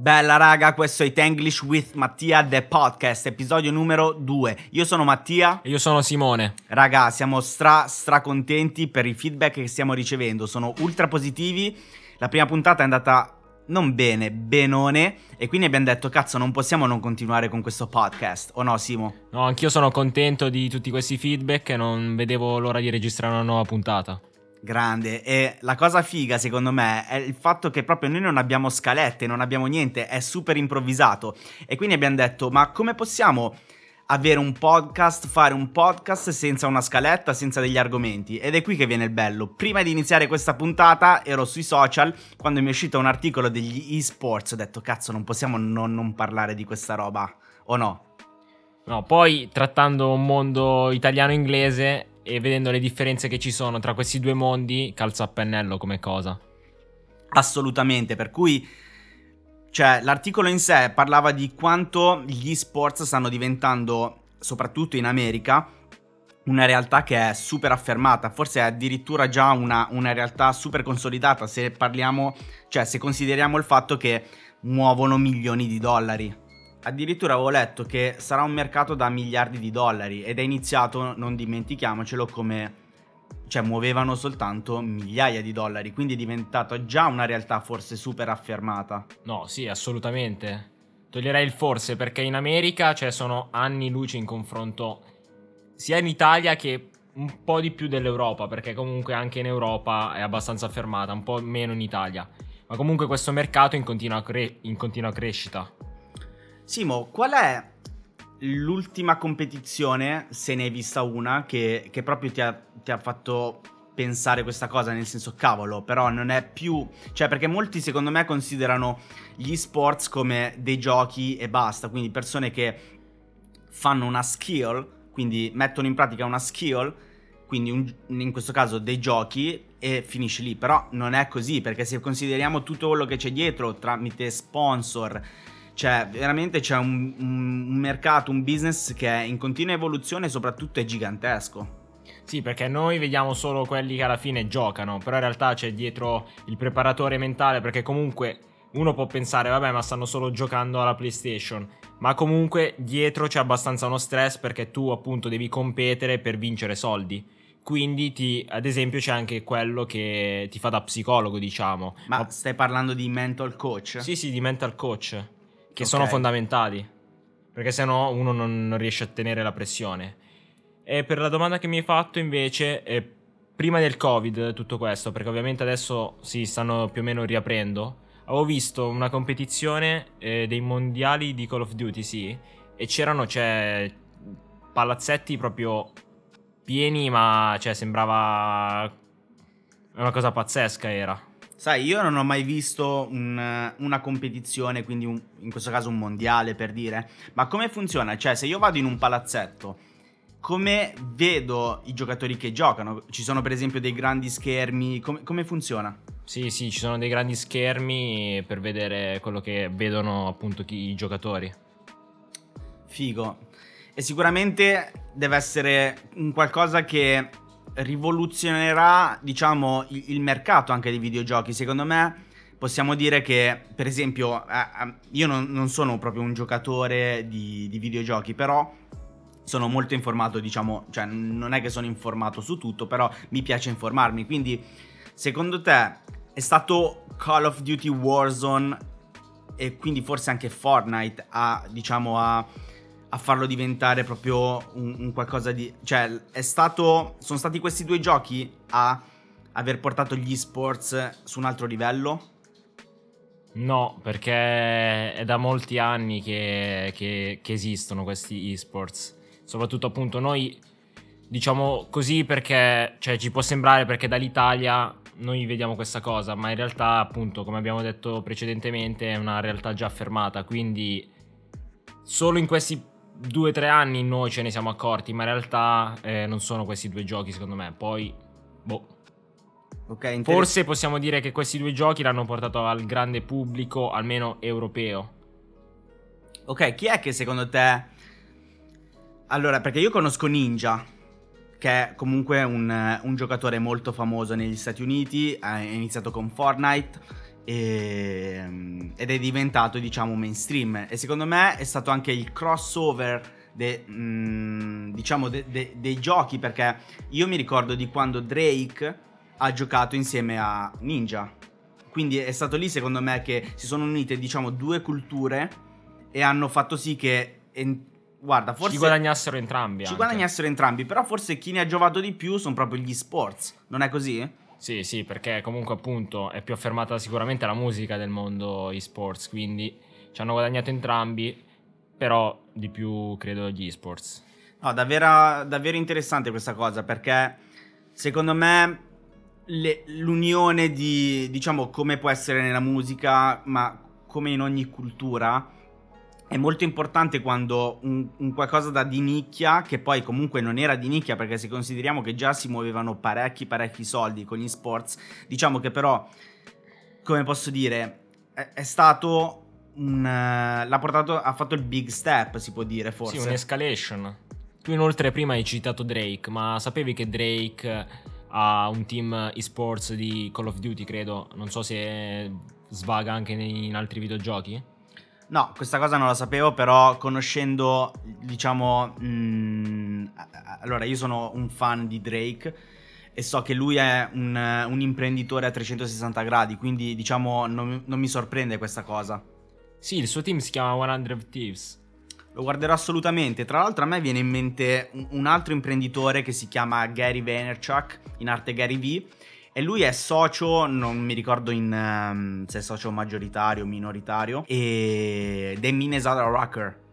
Bella raga, questo è Tenglish with Mattia The Podcast, episodio numero 2. Io sono Mattia. E io sono Simone. Raga, siamo stra stra contenti per i feedback che stiamo ricevendo, sono ultra positivi. La prima puntata è andata non bene, benone e quindi abbiamo detto cazzo non possiamo non continuare con questo podcast, o no Simo? No, anch'io sono contento di tutti questi feedback e non vedevo l'ora di registrare una nuova puntata. Grande. E la cosa figa, secondo me, è il fatto che proprio noi non abbiamo scalette, non abbiamo niente, è super improvvisato. E quindi abbiamo detto, ma come possiamo avere un podcast, fare un podcast senza una scaletta, senza degli argomenti? Ed è qui che viene il bello. Prima di iniziare questa puntata ero sui social, quando mi è uscito un articolo degli esports, ho detto, cazzo, non possiamo non, non parlare di questa roba, o no? No, poi trattando un mondo italiano-inglese e vedendo le differenze che ci sono tra questi due mondi, calza a pennello come cosa. Assolutamente, per cui cioè l'articolo in sé parlava di quanto gli sports stanno diventando, soprattutto in America, una realtà che è super affermata, forse è addirittura già una, una realtà super consolidata se parliamo, cioè se consideriamo il fatto che muovono milioni di dollari. Addirittura avevo letto che sarà un mercato da miliardi di dollari ed è iniziato, non dimentichiamocelo, come cioè muovevano soltanto migliaia di dollari, quindi è diventata già una realtà forse super affermata. No, sì, assolutamente. Toglierei il forse perché in America cioè, sono anni luce in confronto sia in Italia che un po' di più dell'Europa, perché comunque anche in Europa è abbastanza affermata, un po' meno in Italia. Ma comunque questo mercato in continua, cre- in continua crescita. Simo, qual è l'ultima competizione, se ne hai vista una, che, che proprio ti ha, ti ha fatto pensare questa cosa, nel senso cavolo, però non è più... Cioè, perché molti secondo me considerano gli sports come dei giochi e basta, quindi persone che fanno una skill, quindi mettono in pratica una skill, quindi un, in questo caso dei giochi e finisci lì, però non è così, perché se consideriamo tutto quello che c'è dietro tramite sponsor, cioè, veramente c'è un, un, mercato, un business che è in continua evoluzione e soprattutto è gigantesco. Sì, perché noi vediamo solo quelli che alla fine giocano, però in realtà c'è dietro il preparatore mentale, perché comunque uno può pensare, vabbè, ma stanno solo giocando alla PlayStation, ma comunque dietro c'è abbastanza uno stress perché tu appunto devi competere per vincere soldi. Quindi ti, ad esempio c'è anche quello che ti fa da psicologo, diciamo. Ma, stai parlando di mental coach? Sì, sì, di mental coach okay. sono fondamentali, perché se no uno non, non, riesce a tenere la pressione. E per la domanda che mi hai fatto invece, eh, prima del Covid tutto questo, perché ovviamente adesso si stanno più o meno riaprendo, avevo visto una competizione eh, dei mondiali di Call of Duty, sì, e c'erano, cioè, palazzetti proprio pieni, ma cioè, sembrava una cosa pazzesca era. Sai, io non ho mai visto un, una competizione, quindi un, in questo caso un mondiale per dire, ma come funziona? Cioè, se io vado in un palazzetto, come vedo i giocatori che giocano? Ci sono per esempio dei grandi schermi, come, come funziona? Sì, sì, ci sono dei grandi schermi per vedere quello che vedono appunto i giocatori. Figo. E sicuramente deve essere un qualcosa che rivoluzionerà, diciamo, il, il mercato anche dei videogiochi. Secondo me possiamo dire che, per esempio, eh, io non, non, sono proprio un giocatore di, di, videogiochi, però sono molto informato, diciamo, cioè non è che sono informato su tutto, però mi piace informarmi. Quindi, secondo te, è stato Call of Duty Warzone e quindi forse anche Fortnite a, diciamo, a a farlo diventare proprio un, un, qualcosa di... Cioè, è stato... Sono stati questi due giochi a aver portato gli esports su un altro livello? No, perché è da molti anni che, che, che esistono questi esports. Soprattutto appunto noi diciamo così perché cioè, ci può sembrare perché dall'Italia noi vediamo questa cosa, ma in realtà appunto come abbiamo detto precedentemente è una realtà già affermata, quindi solo in questi due o tre anni noi ce ne siamo accorti, ma in realtà eh, non sono questi due giochi secondo me. Poi, boh. Okay, Forse possiamo dire che questi due giochi l'hanno portato al grande pubblico, almeno europeo. Ok, chi è che secondo te... Allora, perché io conosco Ninja, che è comunque un, un giocatore molto famoso negli Stati Uniti, ha iniziato con Fortnite e, ed è diventato diciamo mainstream e secondo me è stato anche il crossover de, mm, diciamo de, de, dei giochi perché io mi ricordo di quando Drake ha giocato insieme a Ninja quindi è stato lì secondo me che si sono unite diciamo due culture e hanno fatto sì che en- guarda forse ci guadagnassero entrambi ci anche. guadagnassero entrambi però forse chi ne ha giovato di più sono proprio gli sports non è così? Sì, sì, perché comunque appunto è più affermata sicuramente la musica del mondo esports, quindi ci hanno guadagnato entrambi, però di più credo gli esports. No, davvero, davvero interessante questa cosa perché secondo me le, l'unione di, diciamo, come può essere nella musica, ma come in ogni cultura, è molto importante quando un, un, qualcosa da di nicchia, che poi comunque non era di nicchia perché se consideriamo che già si muovevano parecchi parecchi soldi con gli sports, diciamo che però, come posso dire, è, è stato un... l'ha portato, ha fatto il big step, si può dire forse. Sì, un'escalation. Tu inoltre prima hai citato Drake, ma sapevi che Drake ha un team esports di Call of Duty, credo, non so se svaga anche in altri videogiochi? No, questa cosa non la sapevo, però conoscendo, diciamo, mh, mm, allora io sono un fan di Drake e so che lui è un, un imprenditore a 360 gradi, quindi diciamo non, non, mi sorprende questa cosa. Sì, il suo team si chiama 100 Thieves. Lo guarderò assolutamente. Tra l'altro a me viene in mente un, un altro imprenditore che si chiama Gary Vaynerchuk, in arte Gary V, e lui è socio, non mi ricordo in, um, se è socio maggioritario o minoritario, ed è Minnesota Rocker.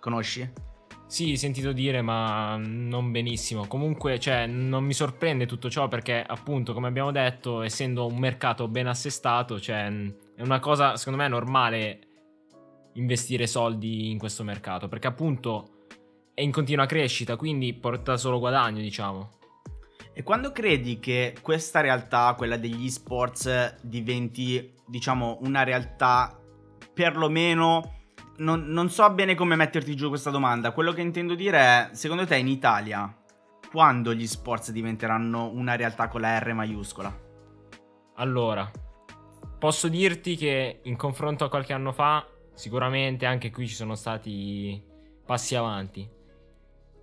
Conosci? Sì, sentito dire, ma non benissimo. Comunque, cioè, non mi sorprende tutto ciò perché, appunto, come abbiamo detto, essendo un mercato ben assestato, cioè, è una cosa, secondo me, normale investire soldi in questo mercato perché, appunto, è in continua crescita, quindi porta solo guadagno, diciamo. E quando credi che questa realtà, quella degli sports, diventi, diciamo, una realtà perlomeno... Non, non, so bene come metterti giù questa domanda. Quello che intendo dire è, secondo te in Italia, quando gli sports diventeranno una realtà con la R maiuscola? Allora, posso dirti che in confronto a qualche anno fa, sicuramente anche qui ci sono stati passi avanti.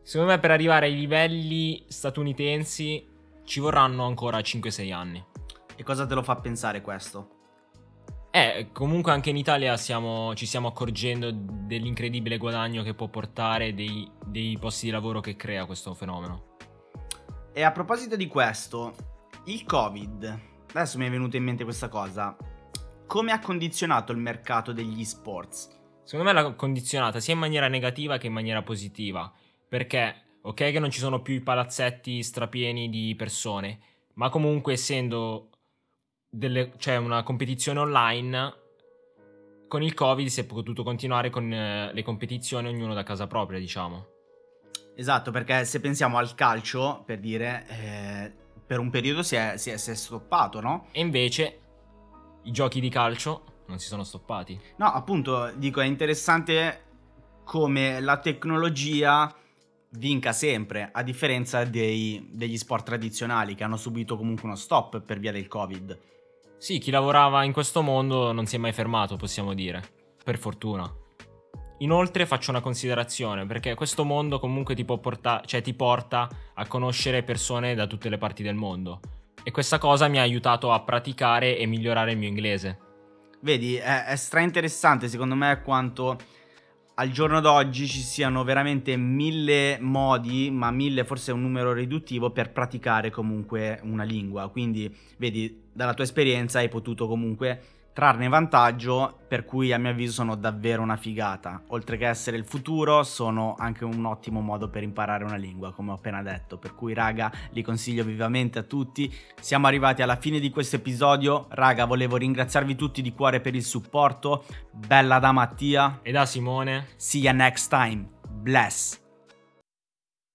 Secondo me per arrivare ai livelli statunitensi ci vorranno ancora 5-6 anni. E cosa te lo fa pensare questo? Eh, comunque anche in Italia siamo, ci stiamo accorgendo dell'incredibile guadagno che può portare, dei, dei posti di lavoro che crea questo fenomeno. E a proposito di questo, il Covid, adesso mi è venuta in mente questa cosa, come ha condizionato il mercato degli sports? Secondo me l'ha condizionata sia in maniera negativa che in maniera positiva. Perché, ok che non ci sono più i palazzetti strapieni di persone, ma comunque essendo delle, cioè una competizione online, con il Covid si è potuto continuare con eh, le competizioni ognuno da casa propria, diciamo. Esatto, perché se pensiamo al calcio, per dire, eh, per un periodo si è, si, è, si è stoppato, no? E invece i giochi di calcio non si sono stoppati. No, appunto, dico, è interessante come la tecnologia vinca sempre, a differenza dei, degli sport tradizionali che hanno subito comunque uno stop per via del Covid. Sì, chi lavorava in questo mondo non si è mai fermato, possiamo dire, per fortuna. Inoltre faccio una considerazione, perché questo mondo comunque ti, porta, cioè ti porta a conoscere persone da tutte le parti del mondo. E questa cosa mi ha aiutato a praticare e migliorare il mio inglese. Vedi, è, è stra interessante secondo me quanto al giorno d'oggi ci siano veramente mille modi, ma mille forse è un numero riduttivo per praticare comunque una lingua. Quindi, vedi, dalla tua esperienza hai potuto comunque trarne vantaggio, per cui a mio avviso sono davvero una figata. Oltre che essere il futuro, sono anche un ottimo modo per imparare una lingua, come ho appena detto. Per cui, raga, li consiglio vivamente a tutti. Siamo arrivati alla fine di questo episodio. Raga, volevo ringraziarvi tutti di cuore per il supporto. Bella da Mattia. E da Simone. See ya next time. Bless.